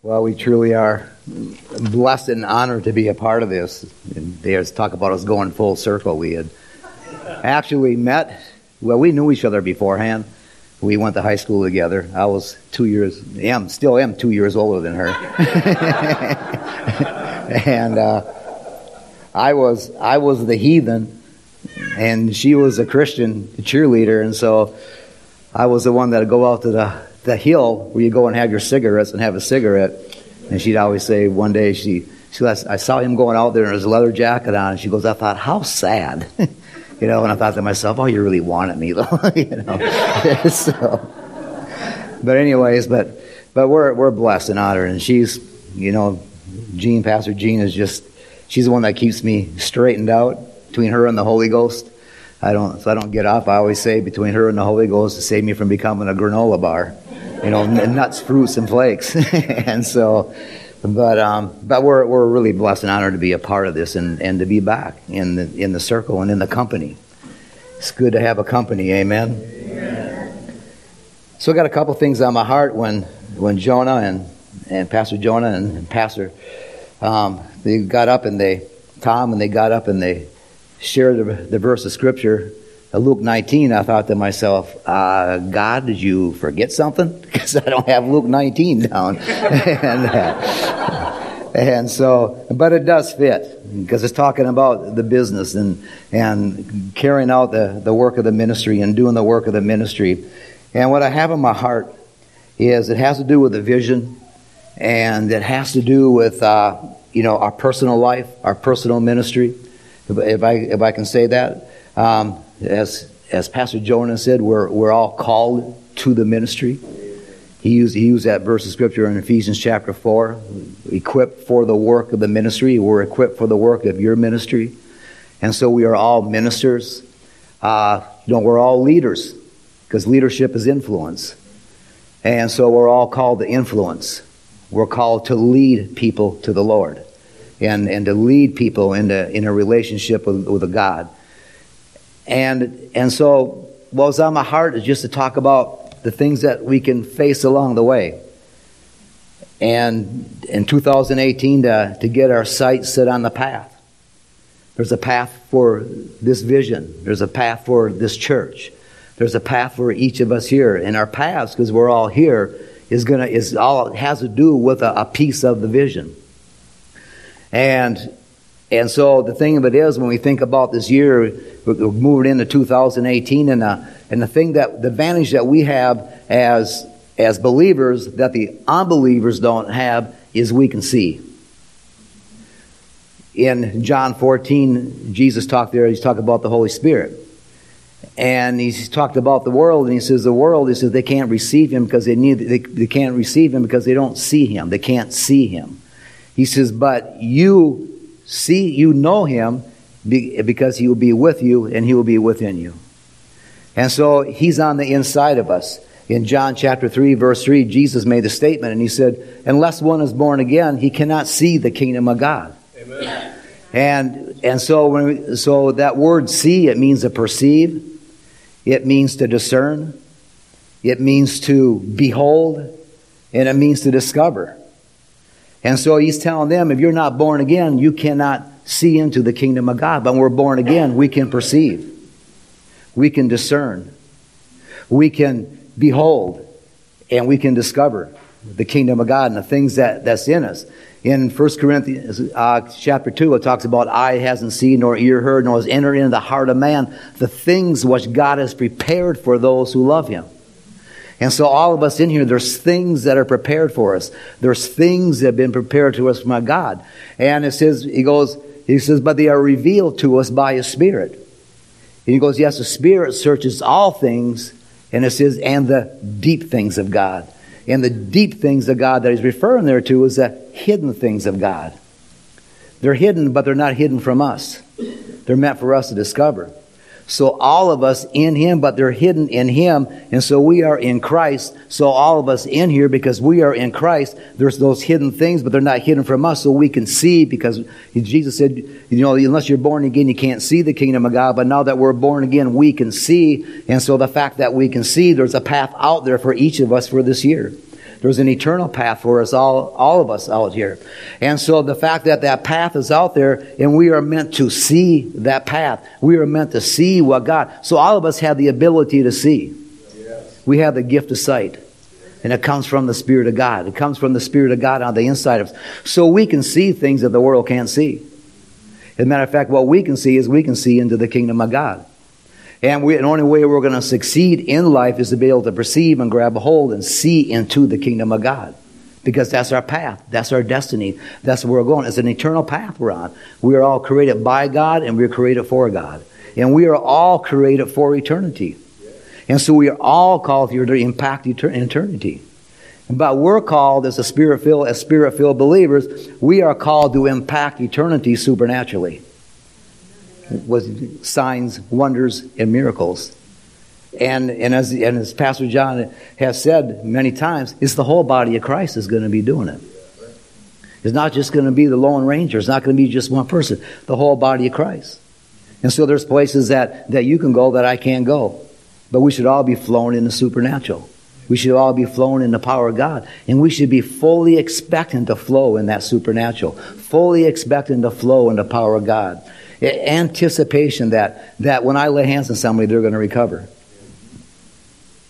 Well, we truly are blessed and honored to be a part of this. And they talk about us going full circle. We had actually met, well, we knew each other beforehand. We went to high school together. I was two years, am, still am two years older than her. and uh, I was I was the heathen, and she was a Christian cheerleader, and so I was the one that'd go out to the the hill where you go and have your cigarettes and have a cigarette. And she'd always say one day she, she last I saw him going out there in his leather jacket on, and she goes, I thought, how sad. you know, and I thought to myself, oh, you really wanted me, though, you know. so, but anyways, but but we're we're blessed and honored, and she's, you know, Jean, Pastor Jean is just, she's the one that keeps me straightened out between her and the Holy Ghost. I don't, so I don't get off. I always say between her and the Holy Ghost to save me from becoming a granola bar you know, nuts, fruits, and flakes. and so, but um, but we're we're really blessed and honored to be a part of this and, and to be back in the in the circle and in the company. It's good to have a company. Amen. Amen. So I got a couple things on my heart when when Jonah and and Pastor Jonah and, and Pastor um, they got up and they Tom and they got up and they shared the, the verse of scripture Luke 19, I thought to myself, uh, God, did you forget something? Because I don't have Luke 19 down. and, uh, and so, but it does fit because it's talking about the business and, and carrying out the, the work of the ministry and doing the work of the ministry. And what I have in my heart is it has to do with the vision and it has to do with, uh, you know, our personal life, our personal ministry, if I, if I can say that. Um, as, as Pastor Jonah said, we're, we're all called to the ministry. He used, he used that verse of scripture in Ephesians chapter 4 equipped for the work of the ministry. We're equipped for the work of your ministry. And so we are all ministers. Uh, you know, we're all leaders because leadership is influence. And so we're all called to influence. We're called to lead people to the Lord and, and to lead people into, in a relationship with, with a God. And, and so what was on my heart is just to talk about the things that we can face along the way. And in 2018, to, to get our sights set on the path. There's a path for this vision. There's a path for this church. There's a path for each of us here. And our paths, because we're all here, is gonna is all has to do with a, a piece of the vision. And and so the thing of it is, when we think about this year, we're moving into 2018, and, uh, and the thing that, the advantage that we have as, as believers that the unbelievers don't have is we can see. In John 14, Jesus talked there, he's talking about the Holy Spirit. And he's talked about the world, and he says the world, he says they can't receive him because they need, they, they can't receive him because they don't see him. They can't see him. He says, but you see, you know him because he will be with you and he will be within you. And so he's on the inside of us. In John chapter 3, verse 3, Jesus made the statement and he said, Unless one is born again, he cannot see the kingdom of God. Amen. And, and so, when we, so that word see, it means to perceive, it means to discern, it means to behold, and it means to discover. And so he's telling them, if you're not born again, you cannot see into the kingdom of God. But when we're born again, we can perceive, we can discern, we can behold, and we can discover the kingdom of God and the things that, that's in us. In 1 Corinthians uh, chapter 2, it talks about eye hasn't seen, nor ear heard, nor has entered into the heart of man the things which God has prepared for those who love him. And so, all of us in here, there's things that are prepared for us. There's things that have been prepared to us from God. And it says, he goes, he says, but they are revealed to us by His Spirit. And he goes, yes, the Spirit searches all things, and it says, and the deep things of God. And the deep things of God that he's referring there to is the hidden things of God. They're hidden, but they're not hidden from us. They're meant for us to discover. So all of us in Him, but they're hidden in Him. And so we are in Christ. So all of us in here, because we are in Christ, there's those hidden things, but they're not hidden from us. So we can see because Jesus said, you know, unless you're born again, you can't see the kingdom of God. But now that we're born again, we can see. And so the fact that we can see, there's a path out there for each of us for this year. There's an eternal path for us all, all of us out here. And so the fact that that path is out there and we are meant to see that path, we are meant to see what God, so all of us have the ability to see. We have the gift of sight. And it comes from the Spirit of God. It comes from the Spirit of God on the inside of us. So we can see things that the world can't see. As a matter of fact, what we can see is we can see into the kingdom of God. And we, the only way we're going to succeed in life is to be able to perceive and grab a hold and see into the kingdom of God. Because that's our path. That's our destiny. That's where we're going. It's an eternal path we're on. We are all created by God and we're created for God. And we are all created for eternity. And so we are all called here to impact eternity. But we're called as a spirit filled, as spirit filled believers, we are called to impact eternity supernaturally with signs, wonders, and miracles. And, and, as, and as Pastor John has said many times, it's the whole body of Christ is going to be doing it. It's not just going to be the Lone Ranger. It's not going to be just one person. The whole body of Christ. And so there's places that, that you can go that I can't go. But we should all be flown in the supernatural. We should all be flowing in the power of God. And we should be fully expecting to flow in that supernatural. Fully expecting to flow in the power of God anticipation that, that when I lay hands on somebody, they're going to recover.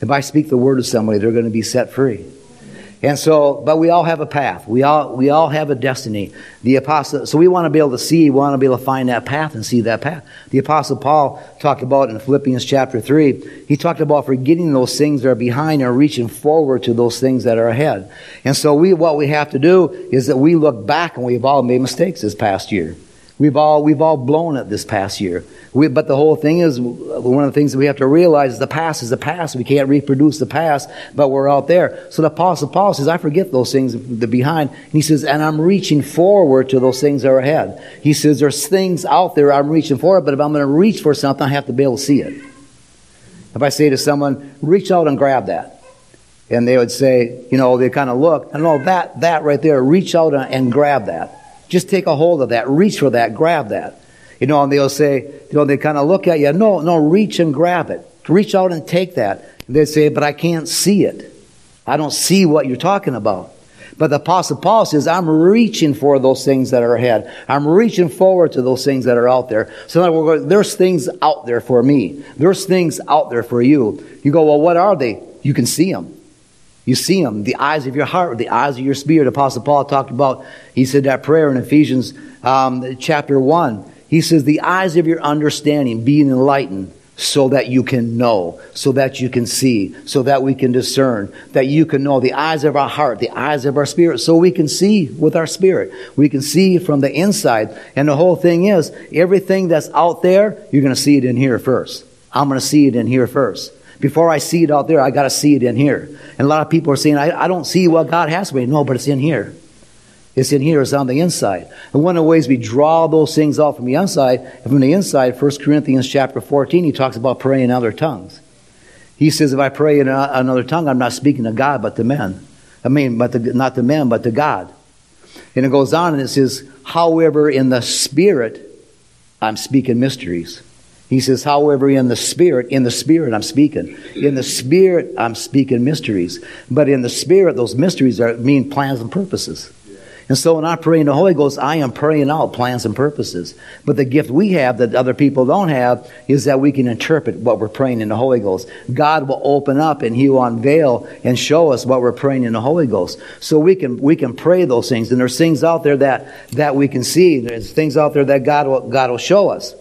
If I speak the word to somebody, they're going to be set free. And so, but we all have a path. We all, we all have a destiny. The apostle, so we want to be able to see, we want to be able to find that path and see that path. The apostle Paul talked about in Philippians chapter 3, he talked about forgetting those things that are behind and reaching forward to those things that are ahead. And so we, what we have to do is that we look back and we've all made mistakes this past year. We've all, we've all blown it this past year. We, but the whole thing is, one of the things that we have to realize is the past is the past. We can't reproduce the past, but we're out there. So the Apostle Paul says, I forget those things the behind. And he says, and I'm reaching forward to those things that are ahead. He says, there's things out there I'm reaching for, but if I'm going to reach for something, I have to be able to see it. If I say to someone, reach out and grab that. And they would say, you know, they kind of look, and all that, that right there, reach out and grab that. Just take a hold of that, reach for that, grab that. You know, and they'll say, you know, they kind of look at you, no, no, reach and grab it. Reach out and take that. They say, but I can't see it. I don't see what you're talking about. But the Apostle Paul says, I'm reaching for those things that are ahead. I'm reaching forward to those things that are out there. So now we're going, there's things out there for me. There's things out there for you. You go, well, what are they? You can see them. You see them, the eyes of your heart, the eyes of your spirit. Apostle Paul talked about, he said that prayer in Ephesians um, chapter 1. He says, the eyes of your understanding being enlightened so that you can know, so that you can see, so that we can discern, that you can know the eyes of our heart, the eyes of our spirit, so we can see with our spirit. We can see from the inside. And the whole thing is, everything that's out there, you're going to see it in here first. I'm going to see it in here first. Before I see it out there, I got to see it in here. And a lot of people are saying, I, I don't see what God has for me. No, but it's in here. It's in here. It's on the inside. And one of the ways we draw those things out from the inside, from the inside, 1 Corinthians chapter 14, he talks about praying in other tongues. He says, if I pray in another tongue, I'm not speaking to God, but to men. I mean, but to, not to men, but to God. And it goes on and it says, however, in the spirit, I'm speaking mysteries. He says, however, in the spirit, in the spirit I'm speaking. In the spirit I'm speaking mysteries. But in the spirit, those mysteries are mean plans and purposes. And so when I pray in the Holy Ghost, I am praying out plans and purposes. But the gift we have that other people don't have is that we can interpret what we're praying in the Holy Ghost. God will open up and He will unveil and show us what we're praying in the Holy Ghost. So we can, we can pray those things. And there's things out there that, that we can see. There's things out there that God will, God will show us.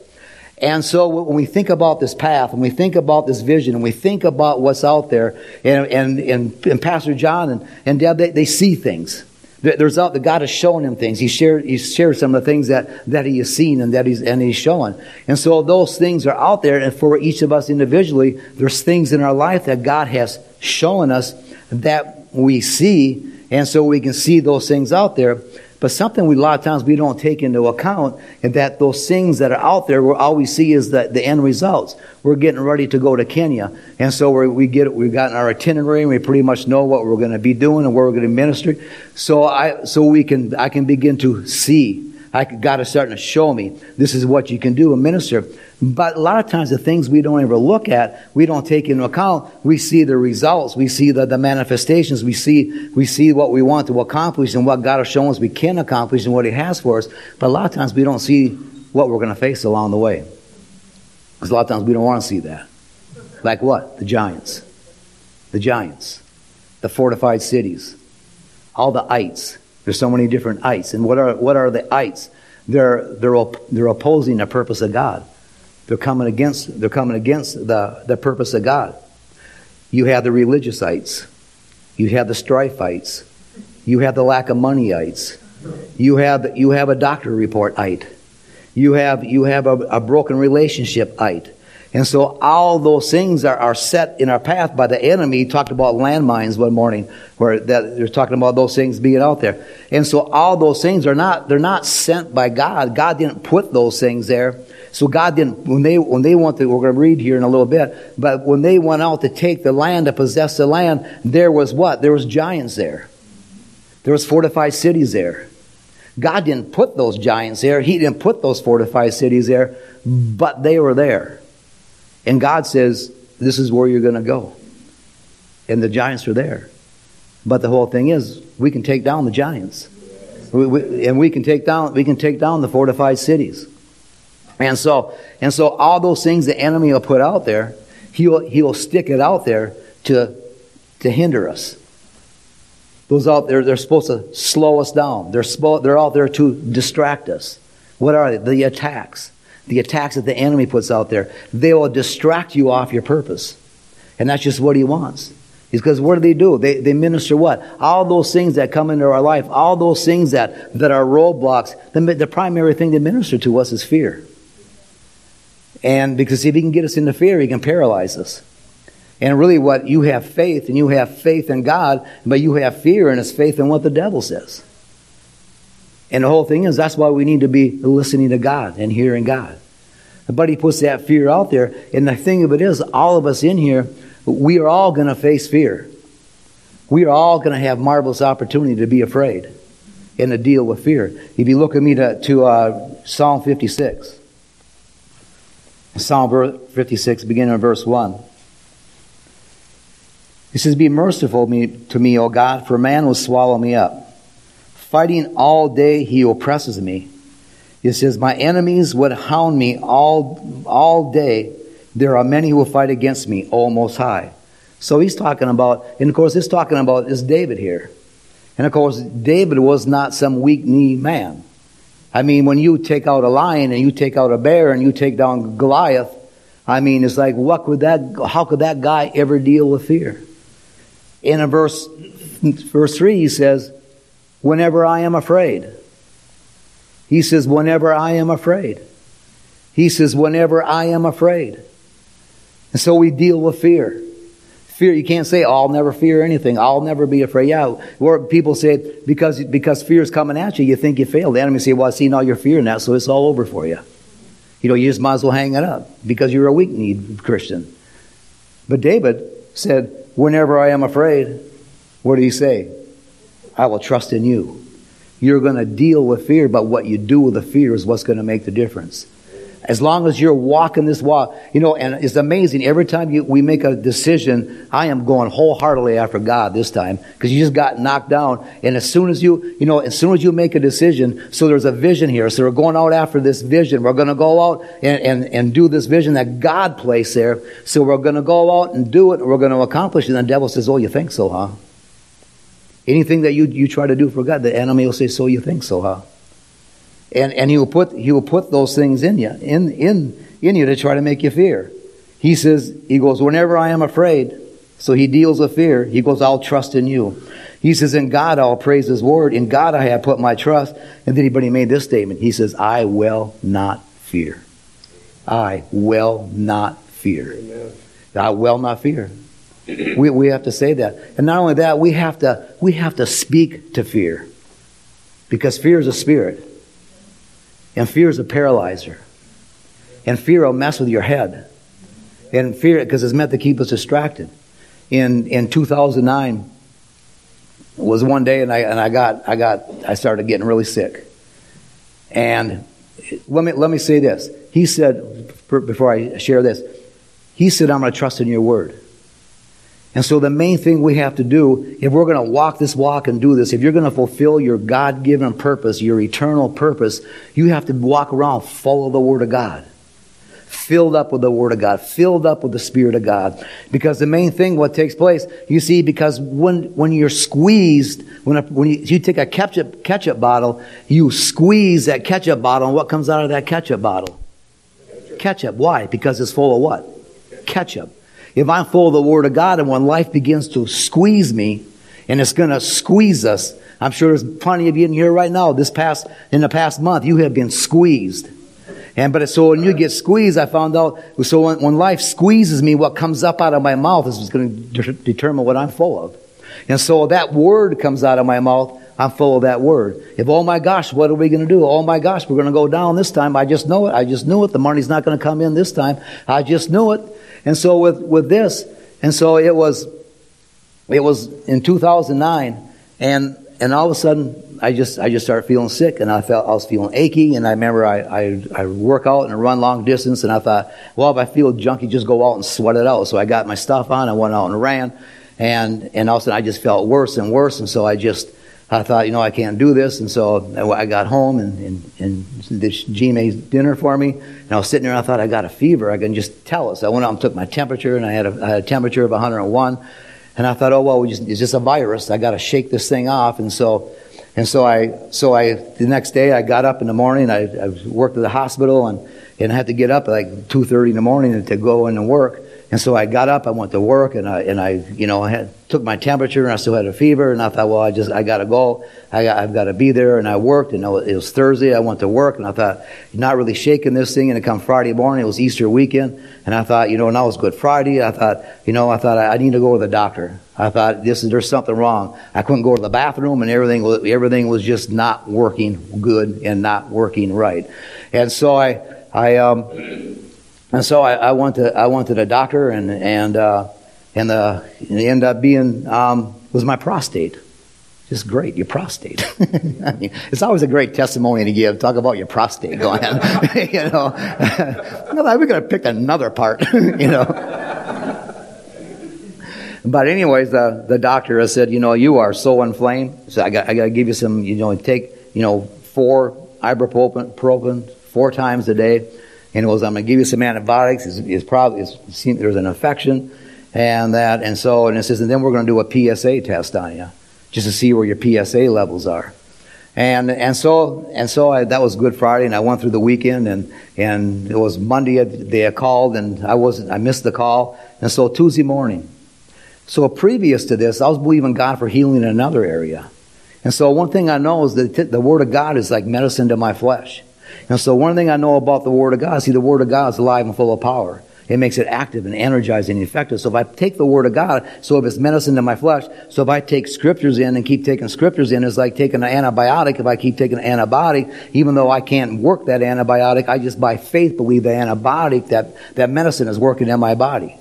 And so when we think about this path, and we think about this vision, and we think about what's out there, and, and, and, and Pastor John and, and Deb, they, they see things. There's out, God is showing him things. He shared, he shared some of the things that, that he has seen and that he's, and he's showing. And so those things are out there, and for each of us individually, there's things in our life that God has shown us that we see, and so we can see those things out there. But something we, a lot of times we don't take into account is that those things that are out there, all we see is the, the end results. We're getting ready to go to Kenya. And so we get, we've gotten our itinerary and we pretty much know what we're going to be doing and where we're going to minister. So I, so we can, I can begin to see I, God is starting to show me this is what you can do and minister. But a lot of times the things we don't ever look at, we don't take into account. We see the results. We see the, the manifestations. We see, we see what we want to accomplish and what God has shown us we can accomplish and what He has for us. But a lot of times we don't see what we're going to face along the way. Because a lot of times we don't want to see that. Like what? The giants. The giants. The fortified cities. All the ites. There's so many different ites. And what are, what are the ites? They're, they're, they're opposing the purpose of God. They're coming against, they're coming against the, the purpose of God. You have the religiousites. You have the strifeites. You have the lack of moneyites. You have, you have a doctor report-ite. You have, you have a, a broken relationship-ite. And so all those things are, are set in our path by the enemy. He talked about landmines one morning where that they're talking about those things being out there. And so all those things are not, they're not sent by God. God didn't put those things there. So God didn't, when they, when they went to, we're going to read here in a little bit, but when they went out to take the land, to possess the land, there was what? There was giants there. There was fortified cities there. God didn't put those giants there. He didn't put those fortified cities there, but they were there. And God says, this is where you're going to go. And the giants are there. But the whole thing is, we can take down the giants. We, we, and we can take down, we can take down the fortified cities. And so, and so all those things the enemy will put out there, he'll, he'll stick it out there to, to hinder us. Those out there, they're supposed to slow us down. They're, spo- they're out there to distract us. What are they? The attacks. The attacks that the enemy puts out there. They will distract you off your purpose. And that's just what he wants. He's Because what do they do? They, they minister what? All those things that come into our life, all those things that, that are roadblocks, the, the primary thing they minister to us is fear. And because if he can get us into fear, he can paralyze us. And really, what you have faith, and you have faith in God, but you have fear, and it's faith in what the devil says. And the whole thing is that's why we need to be listening to God and hearing God. But he puts that fear out there. And the thing of it is, all of us in here, we are all going to face fear. We are all going to have marvelous opportunity to be afraid and to deal with fear. If you look at me to, to uh, Psalm 56. Psalm 56, beginning in verse 1. He says, Be merciful to me, O God, for man will swallow me up. Fighting all day, he oppresses me. He says, My enemies would hound me all, all day. There are many who will fight against me, O Most High. So he's talking about, and of course, he's talking about is David here. And of course, David was not some weak knee man. I mean, when you take out a lion and you take out a bear and you take down Goliath, I mean, it's like, what could that, how could that guy ever deal with fear? In a verse, verse 3, he says, whenever I am afraid. He says, whenever I am afraid. He says, whenever I am afraid. And so we deal with fear. Fear, you can't say, I'll never fear anything. I'll never be afraid. Yeah, or people say, because, because fear is coming at you, you think you failed. The enemy say, well, I've seen all your fear now, so it's all over for you. You know, you just might as well hang it up because you're a weak need Christian. But David said, whenever I am afraid, what did he say? I will trust in you. You're going to deal with fear, but what you do with the fear is what's going to make the difference. As long as you're walking this walk, you know, and it's amazing. Every time you, we make a decision, I am going wholeheartedly after God this time because you just got knocked down. And as soon as you, you know, as soon as you make a decision, so there's a vision here. So we're going out after this vision. We're going to go out and, and, and do this vision that God placed there. So we're going to go out and do it. And we're going to accomplish it. And the devil says, Oh, you think so, huh? Anything that you, you try to do for God, the enemy will say, So you think so, huh? And, and he will put, he will put those things in you, in, in, in you to try to make you fear. He says, he goes, whenever I am afraid, so he deals with fear, he goes, I'll trust in you. He says, in God I'll praise his word. In God I have put my trust. And then he made this statement. He says, I will not fear. I will not fear. Amen. I will not fear. We, we have to say that. And not only that, we have to, we have to speak to fear. Because fear is a spirit. And fear is a paralyzer. And fear will mess with your head. And fear, because it's meant to keep us distracted. In, in 2009, was one day and I, and I got, I got, I started getting really sick. And let me, let me say this. He said, before I share this, he said, I'm going to trust in your word. And so the main thing we have to do, if we're going to walk this walk and do this, if you're going to fulfill your God given purpose, your eternal purpose, you have to walk around follow the Word of God. Filled up with the Word of God, filled up with the Spirit of God. Because the main thing, what takes place, you see, because when, when you're squeezed, when, a, when you, you take a ketchup, ketchup bottle, you squeeze that ketchup bottle, and what comes out of that ketchup bottle? Ketchup. Why? Because it's full of what? Ketchup. If I'm full of the Word of God and when life begins to squeeze me, and it's going to squeeze us, I'm sure there's plenty of you in here right now. This past, in the past month, you have been squeezed. And, but so when you get squeezed, I found out, so when, when life squeezes me, what comes up out of my mouth is going to de- determine what I'm full of. And so that word comes out of my mouth, I'm full of that word. If, oh my gosh, what are we going to do? Oh my gosh, we're going to go down this time. I just know it. I just knew it. The money's not going to come in this time. I just knew it. And so with, with this, and so it was, it was in 2009, and, and all of a sudden, I just, I just started feeling sick, and I felt, I was feeling achy, and I remember I, I, I work out and run long distance, and I thought, well, if I feel junky, just go out and sweat it out. So I got my stuff on, I went out and ran, and, and all of a sudden I just felt worse and worse, and so I just, I thought, you know, I can't do this. And so I got home and, and, and this G made dinner for me. And I was sitting there and I thought, I got a fever. I can just tell us. So I went out and took my temperature and I had a, I had a temperature of 101. And I thought, oh, well, we just, it's just a virus. I got to shake this thing off. And so, and so I, so I, the next day I got up in the morning. I, I worked at the hospital and, and I had to get up at like 2.30 in the morning to go in and work. And so I got up, I went to work, and I, and I, you know, I had, took my temperature, and I still had a fever, and I thought, well, I just, I gotta go, I I've got to be there, and I worked, and it was Thursday, I went to work, and I thought, not really shaking this thing, and it come Friday morning, it was Easter weekend, and I thought, you know, now it's Good Friday, I thought, you know, I thought I, I need to go to the doctor. I thought, this is, there's something wrong. I couldn't go to the bathroom, and everything everything was just not working good and not working right. And so I, I, um, and so I, I went to I went to the doctor, and and uh, and the it ended up being um, was my prostate. Just great, your prostate. I mean, it's always a great testimony to give. Talk about your prostate gland. you know, we're going to pick another part. you know. But anyways, the the doctor has said, you know, you are so inflamed. So I got I got to give you some. You know, take you know four ibuprofen four times a day and it was, I'm going to give you some antibiotics. It's, it's probably, it's, there's an infection and that. And so, and it says, and then we're going to do a PSA test on you just to see where your PSA levels are. And, and so, and so I, that was Good Friday and I went through the weekend and, and it was Monday they called and I wasn't, I missed the call. And so Tuesday morning. So previous to this, I was believing God for healing in another area. And so one thing I know is that the Word of God is like medicine to my flesh. And so one thing I know about the Word of God, see, the Word of God is alive and full of power. It makes it active and energizing and effective. So if I take the Word of God, so if it's medicine to my flesh, so if I take scriptures in and keep taking scriptures in, it's like taking an antibiotic. If I keep taking an antibiotic, even though I can't work that antibiotic, I just by faith believe the antibiotic, that, that medicine is working in my body.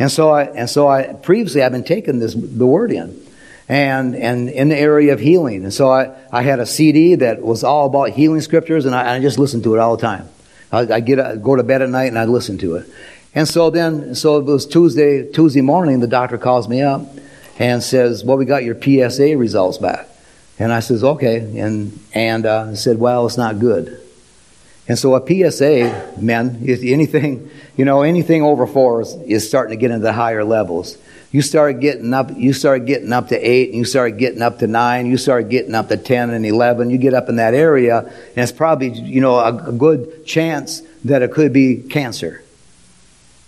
And so I, and so I, previously I've been taking this, the Word in and, and in the area of healing. And so I, I had a CD that was all about healing scriptures, and I, I just listened to it all the time. I, I get I go to bed at night and I listen to it. And so then, so it was Tuesday, Tuesday morning, the doctor calls me up and says, well, we got your PSA results back. And I says, okay. And, and, uh, said, well, it's not good. And so a PSA, men, is anything, you know, anything over four is, is starting to get into the higher levels. You start getting up, you start getting up to eight, and you start getting up to nine, you start getting up to 10 and 11, you get up in that area, and it's probably, you know, a, a good chance that it could be cancer.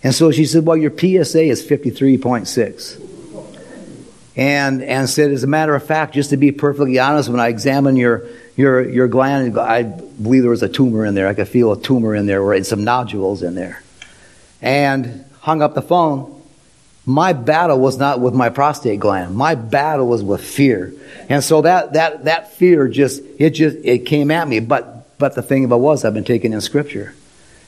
And so she said, well, your PSA is 53.6. And, and said, as a matter of fact, just to be perfectly honest, when I examined your, your, your gland, I believe there was a tumor in there. I could feel a tumor in there, or some nodules in there. And hung up the phone my battle was not with my prostate gland. My battle was with fear. And so that, that, that fear just, it just, it came at me. But, but the thing about it was I've been taken in scripture.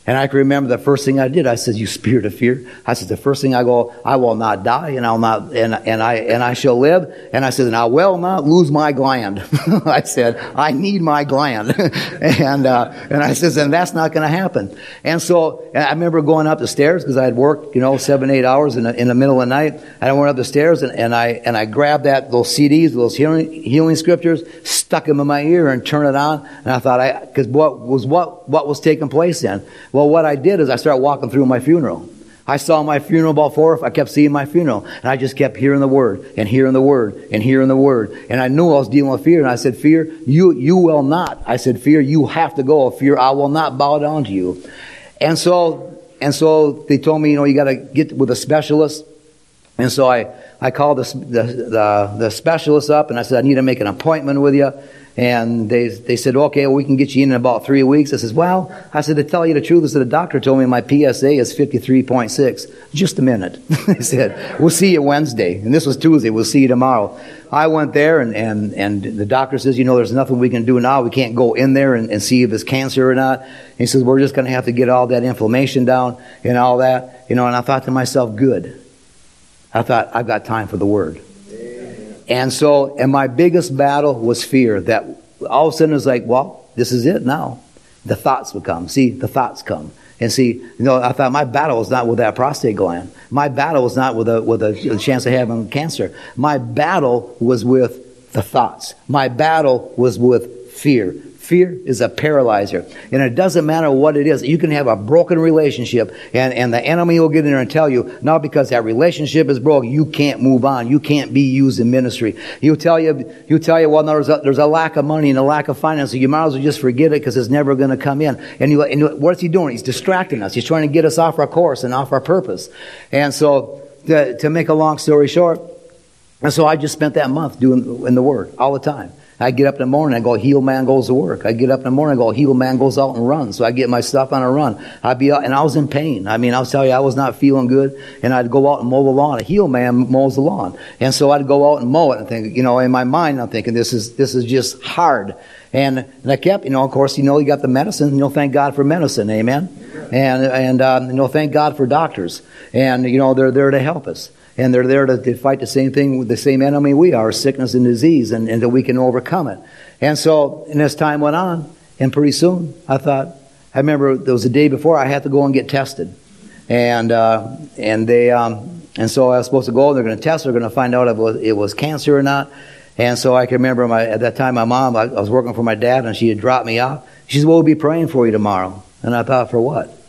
And I can remember the first thing I did. I said, "You spirit of fear." I said, "The first thing I go, I will not die, and I'll not, and and I and I shall live." And I said, "And I will not lose my gland." I said, "I need my gland," and uh, and I says, "And that's not going to happen." And so and I remember going up the stairs because I had worked, you know, seven eight hours in the, in the middle of the night. And I went up the stairs and, and I and I grabbed that those CDs, those healing healing scriptures, stuck them in my ear, and turned it on. And I thought, I because what was what what was taking place then? Well, what I did is I started walking through my funeral. I saw my funeral about four. I kept seeing my funeral, and I just kept hearing the word and hearing the word and hearing the word. And I knew I was dealing with fear. And I said, "Fear, you you will not." I said, "Fear, you have to go. Fear, I will not bow down to you." And so and so they told me, you know, you got to get with a specialist. And so I I called the, the the the specialist up, and I said, I need to make an appointment with you. And they, they said, okay, well, we can get you in in about three weeks. I says, well, I said, to tell you the truth, I said, the doctor told me my PSA is 53.6. Just a minute. he said, we'll see you Wednesday. And this was Tuesday. We'll see you tomorrow. I went there and, and, and the doctor says, you know, there's nothing we can do now. We can't go in there and, and see if it's cancer or not. And he says, we're just going to have to get all that inflammation down and all that. You know, and I thought to myself, good. I thought, I've got time for the word. And so, and my biggest battle was fear that all of a sudden it's like, well, this is it now. The thoughts would come. See, the thoughts come. And see, you know, I thought my battle was not with that prostate gland. My battle was not with a, with a chance of having cancer. My battle was with the thoughts. My battle was with fear. Fear is a paralyzer. And it doesn't matter what it is. You can have a broken relationship and, and the enemy will get in there and tell you, not because that relationship is broken, you can't move on. You can't be used in ministry. He'll tell you, he'll tell you, well, there's a, there's a lack of money and a lack of finance, so you might as well just forget it because it's never going to come in. And, and what's he doing? He's distracting us. He's trying to get us off our course and off our purpose. And so, to, to make a long story short, and so I just spent that month doing in the Word all the time. I get up in the morning, I go, heal man goes to work. I get up in the morning, I go, heal man goes out and runs. So I get my stuff on a run. I'd be out, and I was in pain. I mean, I'll tell you, I was not feeling good, and I'd go out and mow the lawn. A heal man mows the lawn. And so I'd go out and mow it and think, you know, in my mind, I'm thinking, this is, this is just hard. And, and I kept, you know, of course, you know, you got the medicine, you know, thank God for medicine, amen? And, and, um, you know, thank God for doctors. And, you know, they're there to help us and they're there to, to, fight the same thing with the same enemy we are, sickness and disease, and, and that we can overcome it. And so, and as time went on, and pretty soon, I thought, I remember there was a day before I had to go and get tested, and uh, and they um, and so I was supposed to go. And They're going to test. They're going to find out if it was, it was cancer or not. And so I can remember my at that time my mom. I, I was working for my dad, and she had dropped me off. She said, "Well, we'll be praying for you tomorrow." And I thought, "For what?"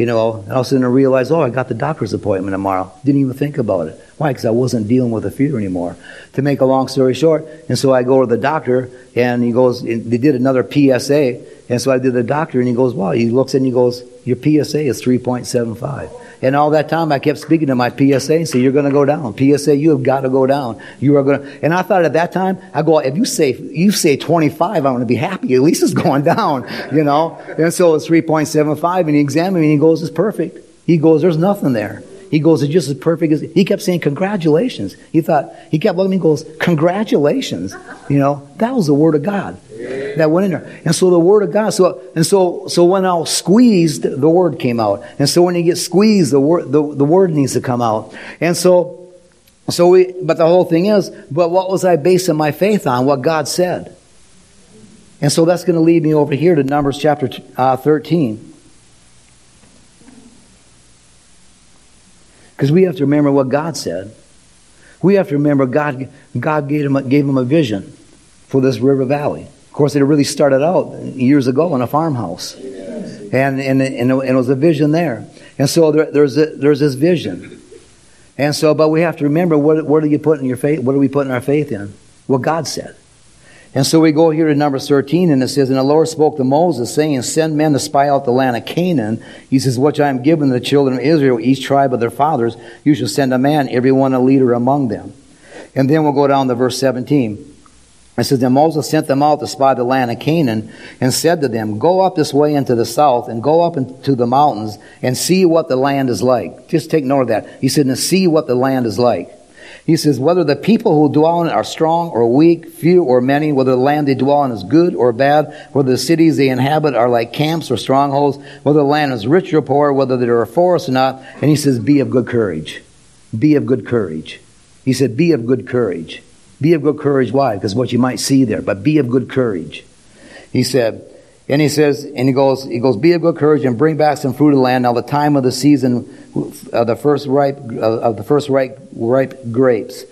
You know, and all of a sudden I realized, oh, I got the doctor's appointment tomorrow. Didn't even think about it. Why? Because I wasn't dealing with the fear anymore. To make a long story short, and so I go to the doctor, and he goes, they did another PSA, and so I did the doctor, and he goes, wow, he looks and he goes, your PSA is 3.75. And all that time I kept speaking to my PSA and say, you're going to go down. PSA, you have got to go down. You are going to, and I thought at that time, I go, if you say, you say 25, I'm going to be happy. At least it's going down, you know? And so it's 3.75 and he examined me and he goes, it's perfect. He goes, there's nothing there. He goes, it's just as perfect as, he kept saying, congratulations. He thought, he kept looking at me and goes, congratulations. You know, that was the word of God that went in there. And so the word of God, so, and so, so when I was squeezed, the word came out. And so when you get squeezed, the word, the, the word needs to come out. And so, so we, but the whole thing is, but what was I basing my faith on? What God said. And so that's going to lead me over here to Numbers chapter uh, 13. Because we have to remember what God said. We have to remember God, God gave him, gave him a vision for this river valley. Of course, it really started out years ago in a farmhouse. And, and, and, it was a vision there. And so there, there's, a, there's this vision. And so, but we have to remember what, what are you putting your faith? What are we putting our faith in? What God said. And so we go here to Numbers 13, and it says, And the Lord spoke to Moses, saying, Send men to spy out the land of Canaan. He says, Which I am giving the children of Israel, each tribe of their fathers. You shall send a man, every one a leader among them. And then we'll go down to verse 17. It says, Then Moses sent them out to spy the land of Canaan and said to them, Go up this way into the south and go up into the mountains and see what the land is like. Just take note of that. He said, And see what the land is like. He says, whether the people who dwell in it are strong or weak, few or many, whether the land they dwell in is good or bad, whether the cities they inhabit are like camps or strongholds, whether the land is rich or poor, whether there are forests or not. And he says, be of good courage. Be of good courage. He said, be of good courage. Be of good courage. Why? Because what you might see there, but be of good courage. He said, and he says, and he goes, he goes, be of good courage and bring back some fruit of the land. Now the time of the season of the first ripe, uh, of the first ripe, ripe grapes.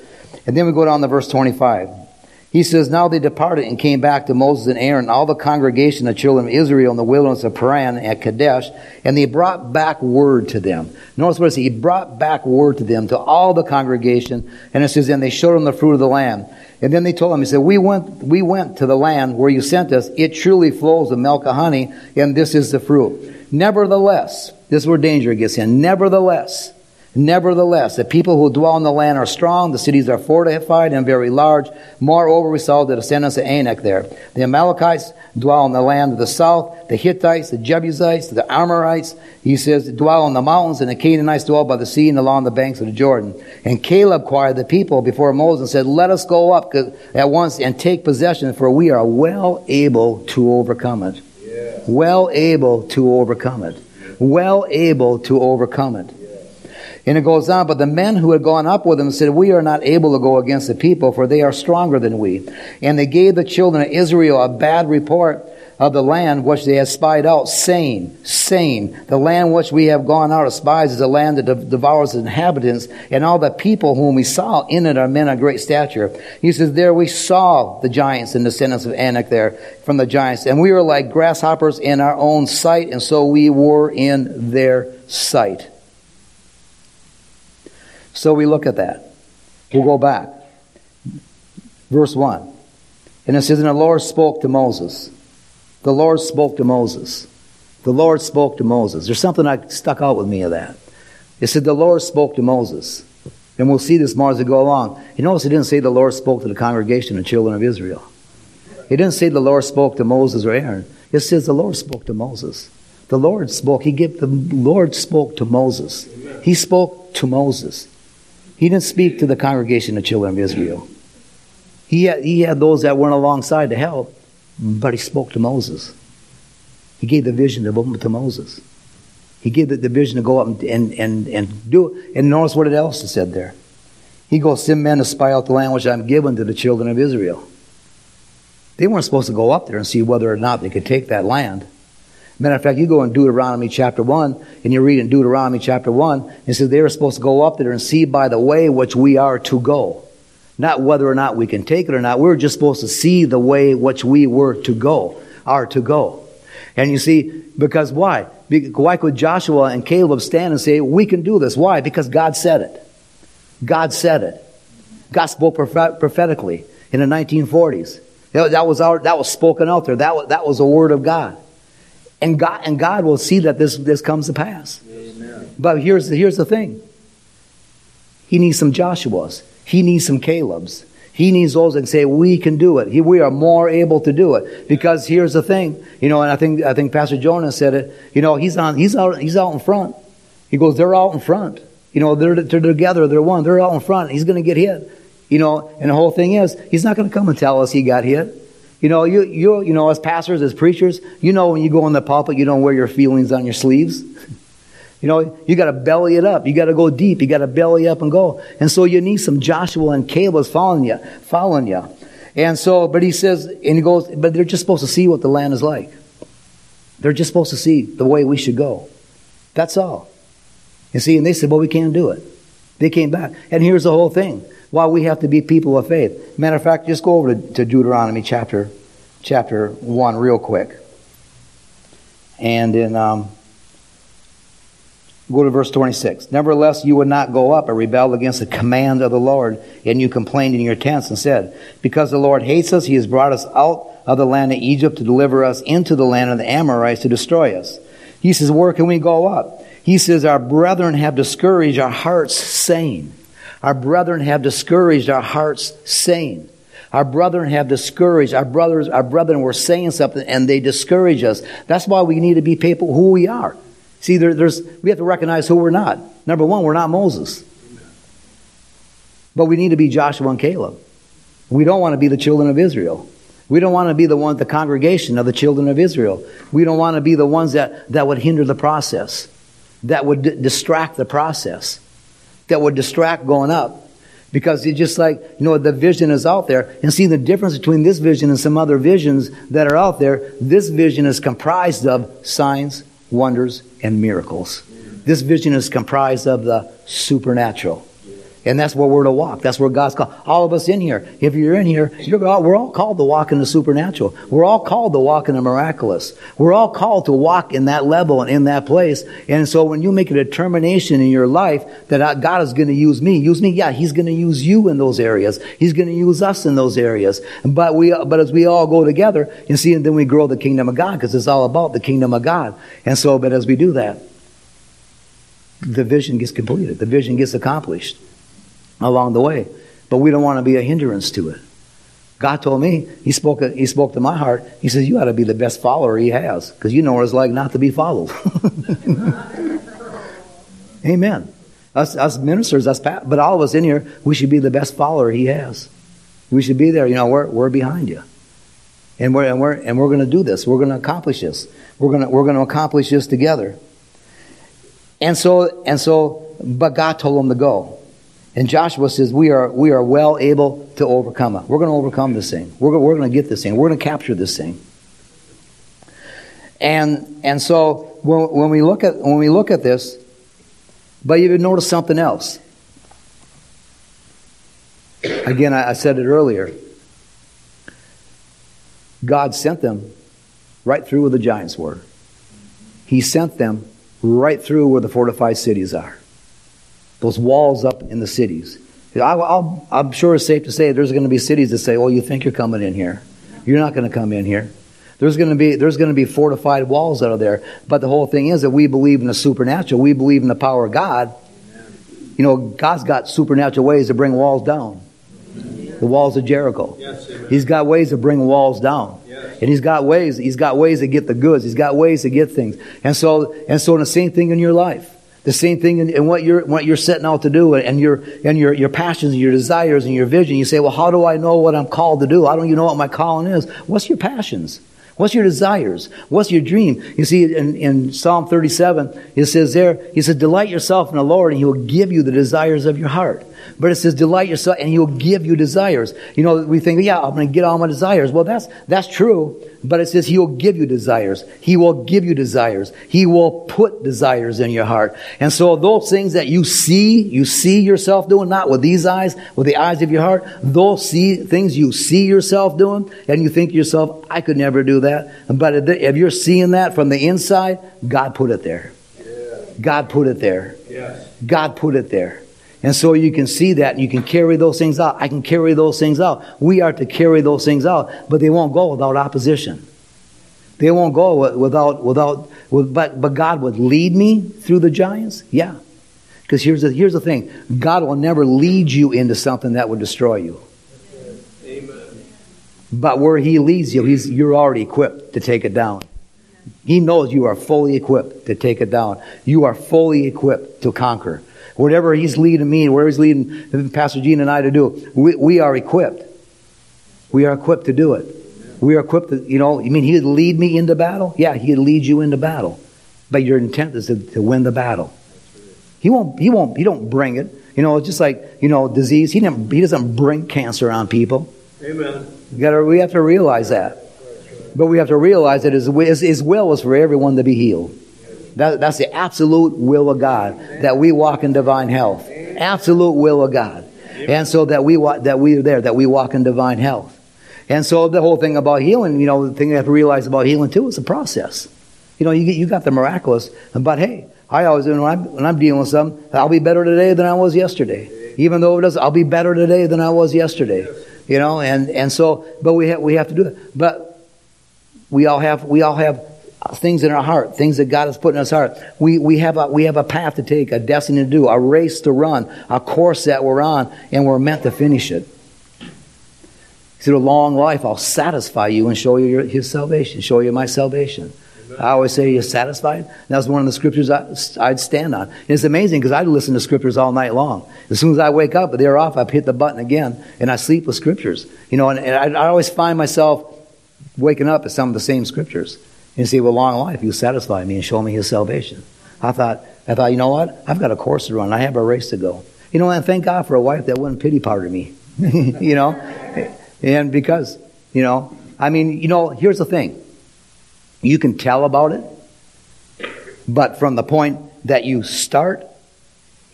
And then we go down to verse 25. He says, Now they departed and came back to Moses and Aaron, all the congregation of the children of Israel in the wilderness of Paran at Kadesh, and they brought back word to them. Notice what it says. He brought back word to them, to all the congregation, and it says, And they showed them the fruit of the land. And then they told him, he said, we went, we went to the land where you sent us. It truly flows with milk and honey, and this is the fruit. Nevertheless, this is where danger gets in. Nevertheless, Nevertheless, the people who dwell in the land are strong, the cities are fortified and very large. Moreover, we saw the descendants of Anak there. The Amalekites dwell in the land of the south, the Hittites, the Jebusites, the Amorites, he says, dwell in the mountains, and the Canaanites dwell by the sea and along the banks of the Jordan. And Caleb quieted the people before Moses and said, Let us go up at once and take possession, for we are well able to overcome it. Yeah. Well able to overcome it. Well able to overcome it. And it goes on, but the men who had gone up with him said, We are not able to go against the people, for they are stronger than we. And they gave the children of Israel a bad report of the land which they had spied out, saying, saying, The land which we have gone out of spies is a land that devours its inhabitants, and all the people whom we saw in it are men of great stature. He says, There we saw the giants and descendants of Anak there from the giants, and we were like grasshoppers in our own sight, and so we were in their sight. So we look at that. We'll go back. Verse 1. And it says, And the Lord spoke to Moses. The Lord spoke to Moses. The Lord spoke to Moses. There's something that stuck out with me of that. It said, The Lord spoke to Moses. And we'll see this more as we go along. You notice it didn't say the Lord spoke to the congregation of children of Israel. It didn't say the Lord spoke to Moses or Aaron. It says the Lord spoke to Moses. The Lord spoke. He gave the Lord spoke to Moses. He spoke to Moses. He didn't speak to the congregation of children of Israel. He had, he had those that weren't alongside to help, but he spoke to Moses. He gave the vision to, to Moses. He gave the, the vision to go up and, and, and, and do it. And notice what it else is said there. He goes, send men to spy out the land which I'm given to the children of Israel. They weren't supposed to go up there and see whether or not they could take that land. Matter of fact, you go in Deuteronomy chapter 1, and you read in Deuteronomy chapter 1, and says they were supposed to go up there and see by the way which we are to go. Not whether or not we can take it or not. We are just supposed to see the way which we were to go, are to go. And you see, because why? Why could Joshua and Caleb stand and say, we can do this? Why? Because God said it. God said it. God spoke prophetically in the 1940s. That was, our, that was spoken out there. That was, that was the word of God. And God, and God will see that this, this comes to pass. Amen. But here's, here's the thing. He needs some Joshuas. He needs some Calebs. He needs those that say, we can do it. He, we are more able to do it. Because here's the thing, you know, and I think, I think Pastor Jonas said it, you know, he's on, he's out, he's out in front. He goes, they're out in front. You know, they're, they're together, they're one, they're out in front. He's going to get hit. You know, and the whole thing is, he's not going to come and tell us he got hit. You know, you, you, you know, as pastors, as preachers, you know when you go in the pulpit, you don't wear your feelings on your sleeves. You know, you got to belly it up. You got to go deep. You got to belly up and go. And so you need some Joshua and Caleb following you, following you. And so, but he says, and he goes, but they're just supposed to see what the land is like. They're just supposed to see the way we should go. That's all. You see, and they said, well, we can't do it. They came back. And here's the whole thing why we have to be people of faith. Matter of fact, just go over to, to Deuteronomy chapter, chapter 1 real quick. And in, um, go to verse 26. Nevertheless, you would not go up and rebel against the command of the Lord, and you complained in your tents and said, Because the Lord hates us, he has brought us out of the land of Egypt to deliver us into the land of the Amorites to destroy us. He says, Where can we go up? He says, Our brethren have discouraged our hearts, saying, our brethren have discouraged our hearts, saying, our brethren have discouraged, our brothers, our brethren were saying something and they discourage us. That's why we need to be people who we are. See, there, there's, we have to recognize who we're not. Number one, we're not Moses. But we need to be Joshua and Caleb. We don't want to be the children of Israel. We don't want to be the one, the congregation of the children of Israel. We don't want to be the ones that, that would hinder the process, that would d- distract the process, that would distract going up. Because it's just like, you know, the vision is out there. And see the difference between this vision and some other visions that are out there. This vision is comprised of signs, wonders, and miracles. This vision is comprised of the supernatural. And that's where we're to walk. That's where God's called. All of us in here, if you're in here, you're all, we're all called to walk in the supernatural. We're all called to walk in the miraculous. We're all called to walk in that level and in that place. And so when you make a determination in your life that God is going to use me, use me, yeah, He's going to use you in those areas. He's going to use us in those areas. But we, but as we all go together, you see, and then we grow the kingdom of God because it's all about the kingdom of God. And so, but as we do that, the vision gets completed. The vision gets accomplished along the way. But we don't want to be a hindrance to it. God told me, He spoke, he spoke to my heart. He says, You ought to be the best follower He has because you know what it's like not to be followed. Amen. Us, us ministers, us, but all of us in here, we should be the best follower He has. We should be there. You know, we're, we're behind you. And we're, and we're, and we're going to do this. We're going to accomplish this. We're going to, we're going to accomplish this together. And so, and so, but God told him to go. And Joshua says, we are, we are well able to overcome it. We're going to overcome this thing. We're, we're going to get this thing. We're going to capture this thing. And, and so when, when, we look at, when we look at this, but you would notice something else. Again, I, I said it earlier. God sent them right through where the giants were. He sent them right through where the fortified cities are those walls up in the cities. I, am sure it's safe to say there's going to be cities that say, "Oh, you think you're coming in here? You're not going to come in here." There's going to be there's going to be fortified walls out of there. But the whole thing is that we believe in the supernatural. We believe in the power of God. You know, God's got supernatural ways to bring walls down. The walls of Jericho. Yes, he's got ways to bring walls down. Yes. And he's got ways, he's got ways to get the goods. He's got ways to get things. And so and so the same thing in your life. The same thing in, in, what you're what you're setting out to do and your and your your passions and your desires and your vision. You say, well, how do I know what I'm called to do? How don't you know what my calling is? What's your passions? What's your desires? What's your dream? You see, in, in Psalm 37, it says there, he says, delight yourself in the Lord and he will give you the desires of your heart. But it says, delight yourself and he will give you desires. You know, we think, yeah, I'm going to get all my desires. Well, that's, that's true. But it says he will give you desires. He will give you desires. He will put desires in your heart. And so those things that you see, you see yourself doing, not with these eyes, with the eyes of your heart, those see, things you see yourself doing, and you think to yourself, I could never do that. But if you're seeing that from the inside, God put it there. God put it there. Yes. God put it there. And so you can see that and you can carry those things out. I can carry those things out. We are to carry those things out, but they won't go without opposition. They won't go without, without, with, but, but God would lead me through the giants? Yeah. Because here's the, here's the thing God will never lead you into something that would destroy you. Amen. But where He leads you, he's, you're already equipped to take it down. He knows you are fully equipped to take it down. You are fully equipped to conquer. Whatever He's leading me, whatever He's leading Pastor Gene and I to do, we, we are equipped. We are equipped to do it. We are equipped to, you know, you mean He'd lead me into battle? Yeah, He'd lead you into battle. But your intent is to, to win the battle. He won't, he won't, he don't bring it. You know, it's just like, you know, disease, he, didn't, he doesn't bring cancer on people. Amen. We, gotta, we have to realize that. But we have to realize that his, his, his will is for everyone to be healed. That, that's the absolute will of God, that we walk in divine health. Absolute will of God. And so that we, that we are there, that we walk in divine health. And so the whole thing about healing, you know, the thing you have to realize about healing too is a process. You know, you, get, you got the miraculous, but hey, I always, when I'm, when I'm dealing with something, I'll be better today than I was yesterday. Even though it does, I'll be better today than I was yesterday. You know, and, and so, but we have, we have to do it. But we all have, we all have things in our heart, things that God has put in our heart. We, we, have a, we have a path to take, a destiny to do, a race to run, a course that we're on, and we're meant to finish it. Through a long life, I'll satisfy you and show you your, His salvation, show you my salvation. I always say, You're satisfied? That's one of the scriptures I, I'd stand on. And it's amazing because I'd listen to scriptures all night long. As soon as I wake up, they're off, I hit the button again and I sleep with scriptures. You know, and, and I, I always find myself waking up at some of the same scriptures. And say, Well, long life, you satisfy me and show me his salvation. I thought, I thought, you know what? I've got a course to run. I have a race to go. You know, and thank God for a wife that wouldn't pity party me. you know? And because, you know, I mean, you know, here's the thing. You can tell about it, but from the point that you start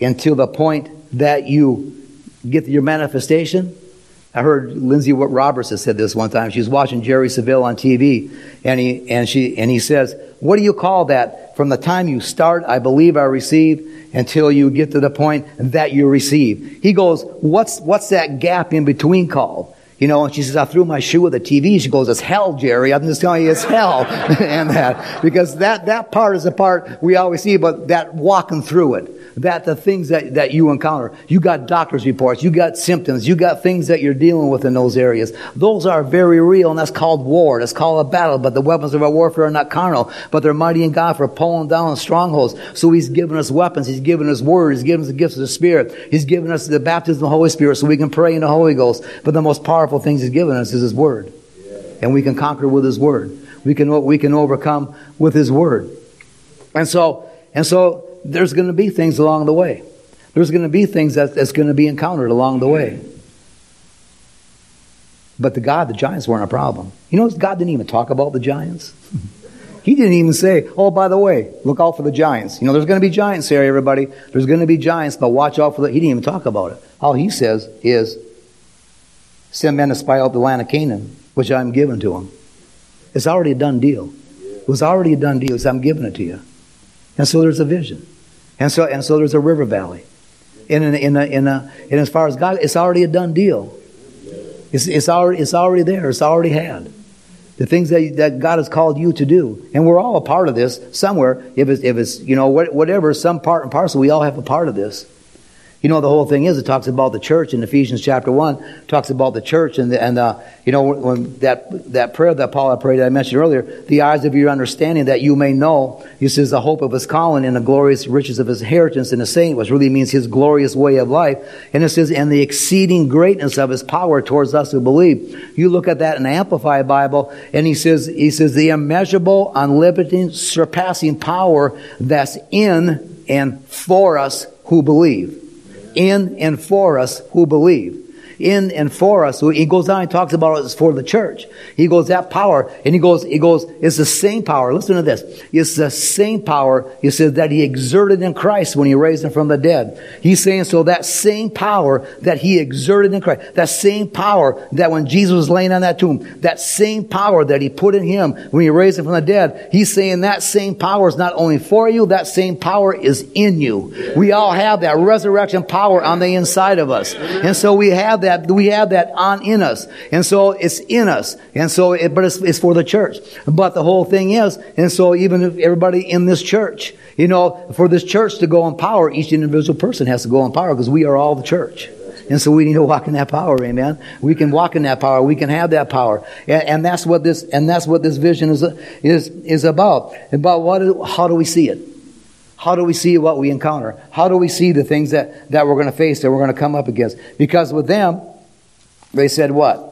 until the point that you get your manifestation, I heard Lindsay Roberts has said this one time. She was watching Jerry Savelle on TV, and he and she and he says, "What do you call that? From the time you start, I believe I receive, until you get to the point that you receive." He goes, "What's what's that gap in between called?" You know, and she says, I threw my shoe at the TV. She goes, it's hell, Jerry. I'm just telling you, it's hell. and that, because that, that part is the part we always see, but that walking through it that the things that, that you encounter. You got doctor's reports, you got symptoms, you got things that you're dealing with in those areas. Those are very real, and that's called war. That's called a battle. But the weapons of our warfare are not carnal, but they're mighty in God for pulling down strongholds. So He's given us weapons. He's given us words. He's given us the gifts of the Spirit. He's given us the baptism of the Holy Spirit so we can pray in the Holy Ghost. But the most powerful things He's given us is His Word. And we can conquer with His Word. We can, we can overcome with His Word. And so, and so there's going to be things along the way. There's going to be things that, that's going to be encountered along the way. But the God, the giants weren't a problem. You know, God didn't even talk about the giants. he didn't even say, oh, by the way, look out for the giants. You know, there's going to be giants here, everybody. There's going to be giants, but watch out for the. He didn't even talk about it. All he says is, send men to spy out the land of Canaan, which I'm giving to them. It's already a done deal. It was already a done deal. So I'm giving it to you. And so there's a vision. And so, and so there's a river valley. In, in, a, in, a, and as far as God, it's already a done deal. It's, it's, already, it's already there. It's already had. The things that, that God has called you to do. And we're all a part of this somewhere. If it's, if it's you know, whatever, some part and parcel, we all have a part of this. You know, the whole thing is, it talks about the church in Ephesians chapter 1, talks about the church and, the, and uh, you know, when that, that prayer that Paul prayed that I mentioned earlier, the eyes of your understanding that you may know, he says, the hope of his calling and the glorious riches of his inheritance in the saint, which really means his glorious way of life. And it says, and the exceeding greatness of his power towards us who believe. You look at that in the Amplified Bible, and he says, he says, the immeasurable, unlimited, surpassing power that's in and for us who believe in and for us who believe in and for us. So he goes down and talks about it for the church. He goes, that power, and he goes, he goes, it's the same power. Listen to this. It's the same power, he says, that he exerted in Christ when he raised him from the dead. He's saying, so that same power that he exerted in Christ, that same power that when Jesus was laying on that tomb, that same power that he put in him when he raised him from the dead, he's saying that same power is not only for you, that same power is in you. We all have that resurrection power on the inside of us. And so we have that, we have that on in us. And so it's in us. And so, it, but it's, it's for the church. But the whole thing is, and so even if everybody in this church, you know, for this church to go in power, each individual person has to go in power because we are all the church. And so we need to walk in that power, amen. We can walk in that power. We can have that power, and, and that's what this and that's what this vision is is is about. About what? How do we see it? How do we see what we encounter? How do we see the things that that we're going to face that we're going to come up against? Because with them, they said what?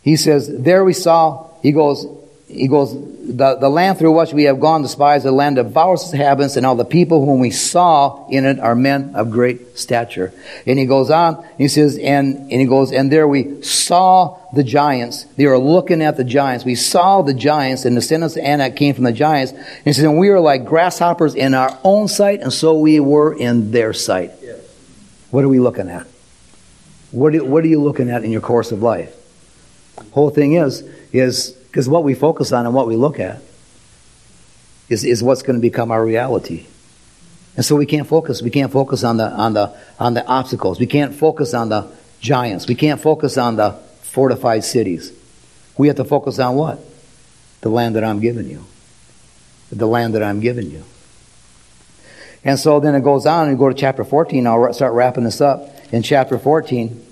He says, there we saw, he goes, he goes, the, the land through which we have gone despises the land devours its inhabitants, and all the people whom we saw in it are men of great stature. And he goes on, he says, and, and he goes, and there we saw the giants. They were looking at the giants. We saw the giants, and the descendants of Anak came from the giants. And he says, and we were like grasshoppers in our own sight, and so we were in their sight. Yes. What are we looking at? What are, what are you looking at in your course of life? Whole thing is, is because what we focus on and what we look at is, is what's going to become our reality. And so we can't focus. We can't focus on the on the on the obstacles. We can't focus on the giants. We can't focus on the fortified cities. We have to focus on what? The land that I'm giving you. The land that I'm giving you. And so then it goes on and go to chapter 14. I'll start wrapping this up. In chapter 14,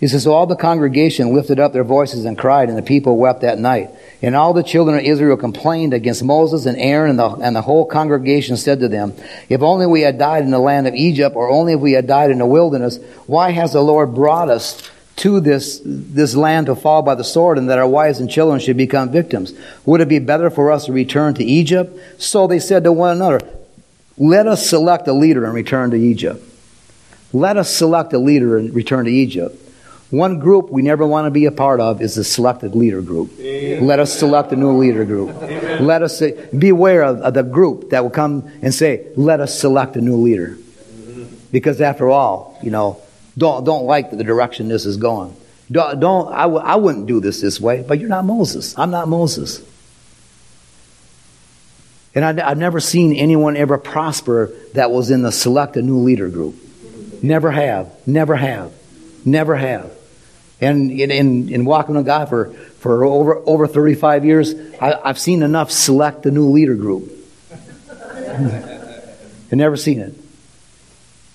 he says, So all the congregation lifted up their voices and cried, and the people wept that night. And all the children of Israel complained against Moses and Aaron, and the, and the whole congregation said to them, If only we had died in the land of Egypt, or only if we had died in the wilderness, why has the Lord brought us to this, this land to fall by the sword, and that our wives and children should become victims? Would it be better for us to return to Egypt? So they said to one another, Let us select a leader and return to Egypt. Let us select a leader and return to Egypt. One group we never want to be a part of is the selected leader group. Amen. Let us select a new leader group. Amen. Let us say, beware of, of, the group that will come and say, let us select a new leader. Because after all, you know, don't, don't like the direction this is going. Don't, don't I w- I wouldn't do this this way, but you're not Moses. I'm not Moses. And I, I've never seen anyone ever prosper that was in the select a new leader group. Never have. Never have. Never have. And in, in, in walking with God for, for over, over 35 years, I, have seen enough select a new leader group. I've never seen it.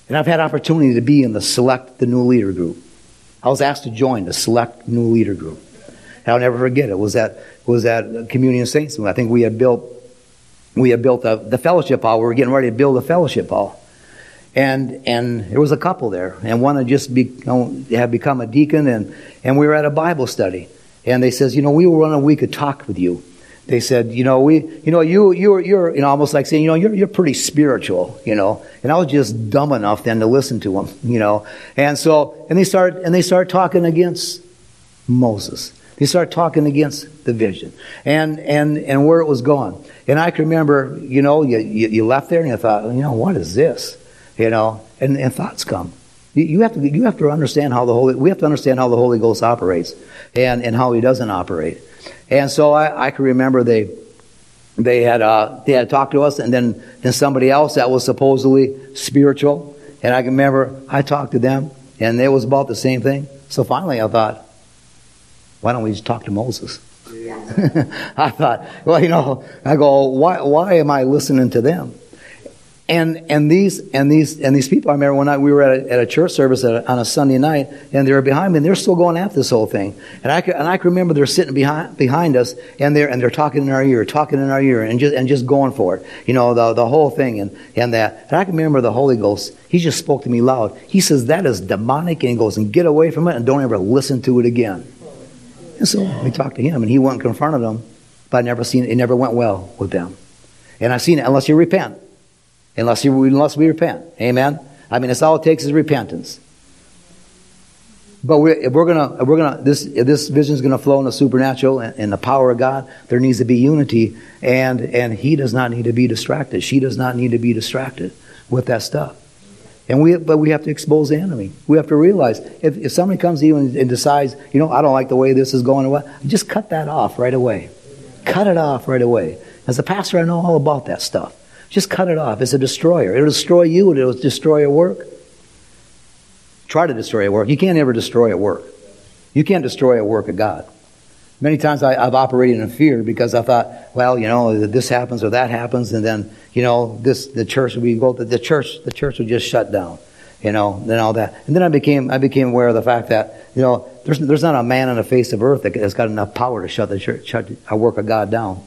And I've had opportunity to be in the select the new leader group. I was asked to join the select new leader group. And I'll never forget it. Was that was that Communion Saints? I think we had built we had built a, the fellowship hall. We were getting ready to build a fellowship hall and and there was a couple there, and one had just be, had become a deacon, and and we were at a Bible study, and they says, you know, we were wondering we could talk with you. They said, you know, we, you know, you, you're, you're, you know, almost like saying, you know, you're, you're pretty spiritual, you know. And I was just dumb enough then to listen to them, you know. And so, and they start, and they start talking against Moses. They start talking against the vision and, and, and where it was going. And I can remember, you know, you, you, you left there and you thought, you know, what is this? You know, and, and thoughts come. You, you, have to, you have to understand how the Holy, we have to understand how the Holy Ghost operates and, and how he doesn't operate. And so I, I can remember they, they had, uh, they had talked to us and then, then somebody else that was supposedly spiritual. And I can remember I talked to them and it was about the same thing. So finally I thought, why don't we just talk to Moses? Yeah. I thought, well, you know, I go, why, why am I listening to them? And and these and these and these people. I remember one night we were at a, at a church service a, on a Sunday night, and they were behind me, and they're still going after this whole thing. And I and I can remember they're sitting behind behind us, and they're and they're talking in our ear, talking in our ear, and just and just going for it. You know the the whole thing and and that. And I can remember the Holy Ghost. He just spoke to me loud. He says that is demonic, and he goes and get away from it, and don't ever listen to it again. And so we talked to him, and he went and confronted them, but I never seen. It never went well with them. And I've seen it unless you repent unless, you, unless we repent. Amen? I mean, it's all it takes is repentance. But we're, if we're gonna, if we're gonna, this, this vision is gonna flow in the supernatural and, and, the power of God, there needs to be unity, and and he does not need to be distracted. She does not need to be distracted with that stuff. And we, but we have to expose the enemy. We have to realize if, if somebody comes to you and, and decides, you know, I don't like the way this is going, away, just cut that off right away. Cut it off right away. As a pastor, I know all about that stuff. Just cut it off. It's a destroyer. It'll destroy you and it'll destroy your work. Try to destroy a work. You can't ever destroy a work. You can't destroy a work of God. Many times I, have operated in fear because I thought, well, you know, this happens or that happens, and then, you know, this the church we go the church the church would just shut down, you know, and all that. And then I became I became aware of the fact that, you know, there's there's not a man on the face of earth that has got enough power to shut the church, shut a work of God down.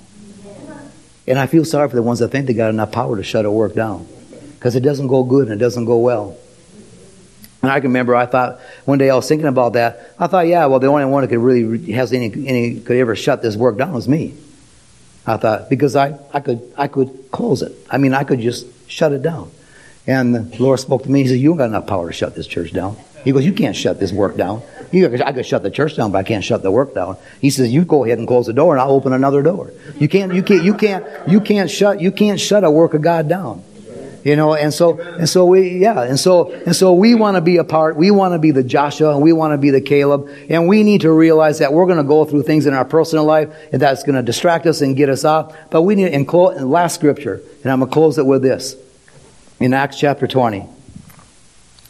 And I feel sorry for the ones that think they got enough power to shut a work down because it doesn't go good and it doesn't go well. And I can remember I thought one day I was thinking about that. I thought, yeah, well, the only one that could really has any, any could ever shut this work down was me. I thought because I, I could I could close it. I mean, I could just shut it down. And the Lord spoke to me. He said, "You don't got enough power to shut this church down." He goes, "You can't shut this work down. I could shut the church down, but I can't shut the work down." He says, "You go ahead and close the door, and I'll open another door. You can't, you can't, you can't, you can't shut, you can't shut a work of God down." You know, and so and so we yeah, and so and so we want to be a part. We want to be the Joshua, and we want to be the Caleb, and we need to realize that we're going to go through things in our personal life and that's going to distract us and get us off. But we need in, close, in last scripture, and I'm going to close it with this in Acts chapter 20.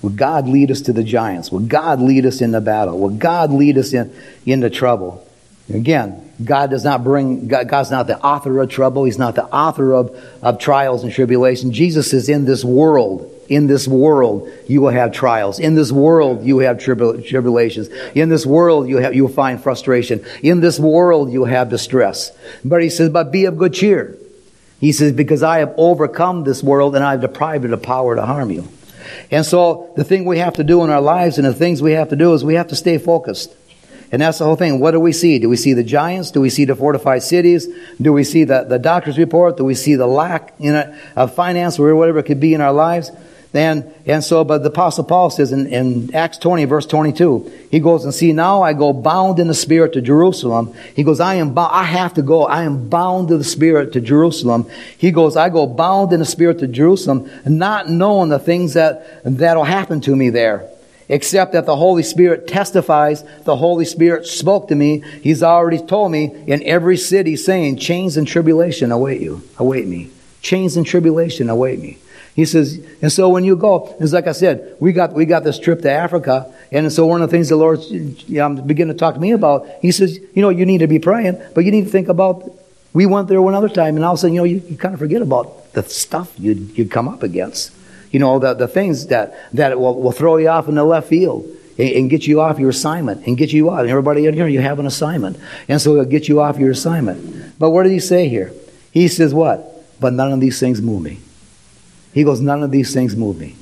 Will God lead us to the giants? Will God lead us in the battle? Will God lead us in, into trouble? Again, God does not bring, God, God's not the author of trouble. He's not the author of, of trials and tribulation. Jesus is in this world. In this world, you will have trials. In this world, you have tribul- tribulations. In this world, you have, you'll find frustration. In this world, you'll have distress. But he says, but be of good cheer. He says, because I have overcome this world and I've deprived it of power to harm you. And so the thing we have to do in our lives and the things we have to do is we have to stay focused. And that's the whole thing. What do we see? Do we see the giants? Do we see the fortified cities? Do we see the, the doctor's report? Do we see the lack in know, of finance or whatever it could be in our lives? And, and so, but the apostle Paul says in, in Acts 20 verse 22, he goes and see, now I go bound in the spirit to Jerusalem. He goes, I am bound, I have to go. I am bound to the spirit to Jerusalem. He goes, I go bound in the spirit to Jerusalem, not knowing the things that, that'll happen to me there except that the Holy Spirit testifies. The Holy Spirit spoke to me. He's already told me in every city saying, chains and tribulation await you, await me. Chains and tribulation await me. He says, and so when you go, it's like I said, we got, we got this trip to Africa. And so one of the things the Lord you um, know, beginning to talk to me about, he says, you know, you need to be praying, but you need to think about, we went there one other time and all of a sudden, you know, you, you kind of forget about the stuff you'd, you'd come up against. You know, the, the things that, that will, will throw you off in the left field and, and get you off your assignment and get you out. And everybody in here, you have an assignment. And so it'll get you off your assignment. But what did he say here? He says what? But none of these things move me. He goes, none of these things move me.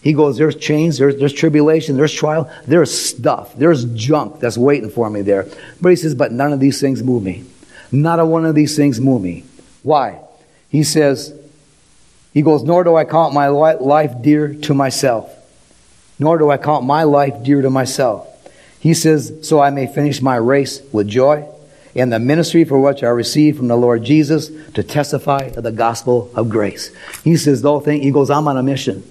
He goes, there's chains, there's, there's tribulation, there's trial, there's stuff, there's junk that's waiting for me there. But he says, but none of these things move me. Not a one of these things move me. Why? He says, he goes, Nor do I count my life dear to myself. Nor do I count my life dear to myself. He says, So I may finish my race with joy and the ministry for which I received from the Lord Jesus to testify of the gospel of grace. He says, whole thing, he goes, I'm on a mission.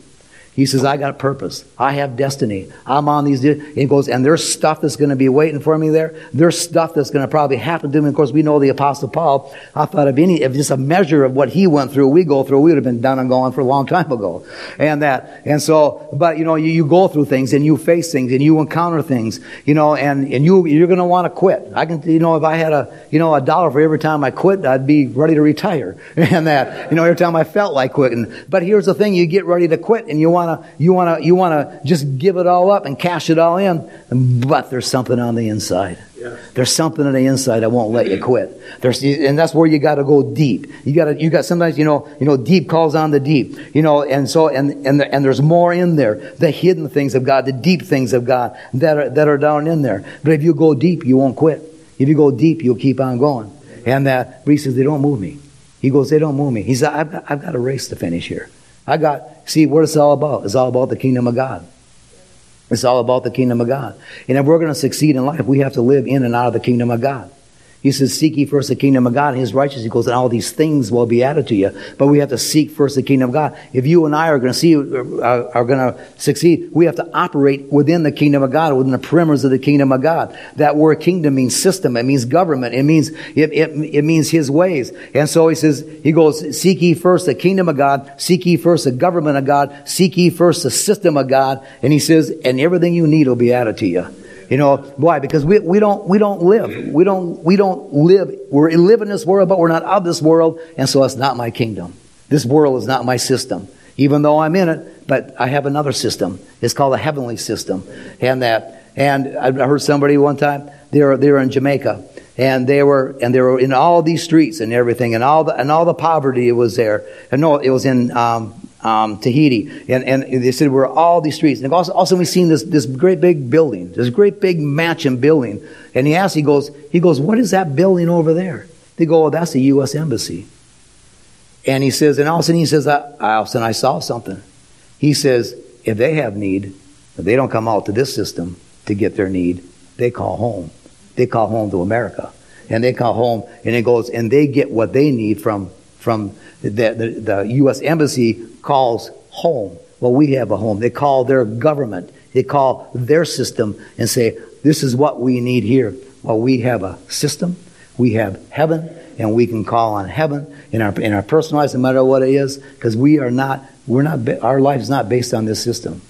He says, I got a purpose. I have destiny. I'm on these. He goes, and there's stuff that's going to be waiting for me there. There's stuff that's going to probably happen to me. Of course, we know the Apostle Paul. I thought of any, if just a measure of what he went through, we go through, we would have been done and gone for a long time ago. And that, and so, but you know, you, you go through things and you face things and you encounter things, you know, and, and you, you're going to want to quit. I can, you know, if I had a, you know, a dollar for every time I quit, I'd be ready to retire. and that, you know, every time I felt like quitting. But here's the thing, you get ready to quit and you want to, you want to, you want to just give it all up and cash it all in, but there's something on the inside. Yeah. There's something on the inside that won't let you quit. There's, and that's where you got to go deep. You got to, you got sometimes, you know, you know, deep calls on the deep, you know, and so, and, and, and there's more in there. The hidden things of God, the deep things of God that are, that are down in there. But if you go deep, you won't quit. If you go deep, you'll keep on going. And that, but he says, they don't move me. He goes, they don't move me. He said, I've got, I've got a race to finish here. I got, see, what it's all about? It's all about the kingdom of God. It's all about the kingdom of God. And if we're going to succeed in life, we have to live in and out of the kingdom of God. He says, Seek ye first the kingdom of God his righteousness. He goes, and all these things will be added to you. But we have to seek first the kingdom of God. If you and I are going to see, uh, are going to succeed, we have to operate within the kingdom of God, within the perimeters of the kingdom of God. That word kingdom means system. It means government. It means, it, it, it means his ways. And so he says, he goes, seek ye first the kingdom of God, seek ye first the government of God, seek ye first the system of God. And he says, and everything you need will be added to you. You know, why? Because we, we don't, we don't live. We don't, we don't live. We live in this world, but we're not of this world. And so it's not my kingdom. This world is not my system. Even though I'm in it, but I have another system. It's called a heavenly system. And that, and I heard somebody one time, they were, they were in Jamaica and they were and they were in all these streets and everything and all the and all the poverty was there and no it was in um, um, Tahiti, and, and they said we're all these streets. And also, also we've seen this, this great big building, this great big mansion building. And he asked, he goes, he goes, what is that building over there? They go, oh, that's the U.S. Embassy. And he says, and all of a sudden he says, I, all of a sudden I saw something. He says, if they have need, if they don't come out to this system to get their need, they call home. They call home to America. And they call home, and it goes, and they get what they need from, from the, the, the U.S. Embassy calls home. Well, we have a home. They call their government. They call their system and say, this is what we need here. Well, we have a system. We have heaven and we can call on heaven in our, in our personal lives, no matter what it is, because we are not, we're not, our life is not based on this system.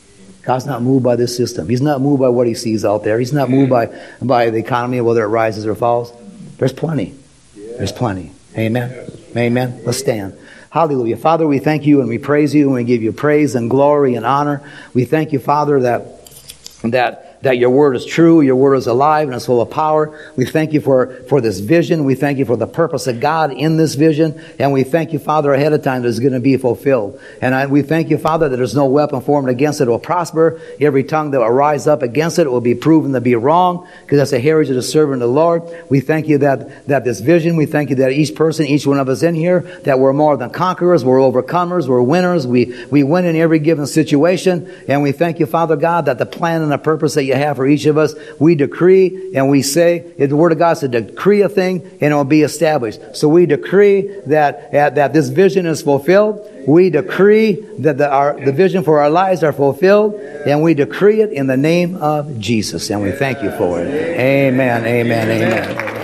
God's not moved by this system. He's not moved by what he sees out there. He's not moved by, by the economy, whether it rises or falls. There's plenty. There's plenty. Amen. Amen. Let's stand. Hallelujah. Father, we thank you and we praise you and we give you praise and glory and honor. We thank you, Father, that, that that your word is true, your word is alive and it's full of power. We thank you for, for this vision. We thank you for the purpose of God in this vision. And we thank you, Father, ahead of time that it's going to be fulfilled. And I, we thank you, Father, that there's no weapon formed against it will prosper. Every tongue that will rise up against it will be proven to be wrong because that's a heritage of the servant of the Lord. We thank you that, that this vision, we thank you that each person, each one of us in here, that we're more than conquerors, we're overcomers, we're winners. We, we win in every given situation. And we thank you, Father God, that the plan and the purpose that you have for each of us, we decree and we say, if the Word of God said decree a thing and it will be established. So we decree that, that this vision is fulfilled. We decree that the, our, the vision for our lives are fulfilled and we decree it in the name of Jesus and we thank you for it. Amen, amen, amen.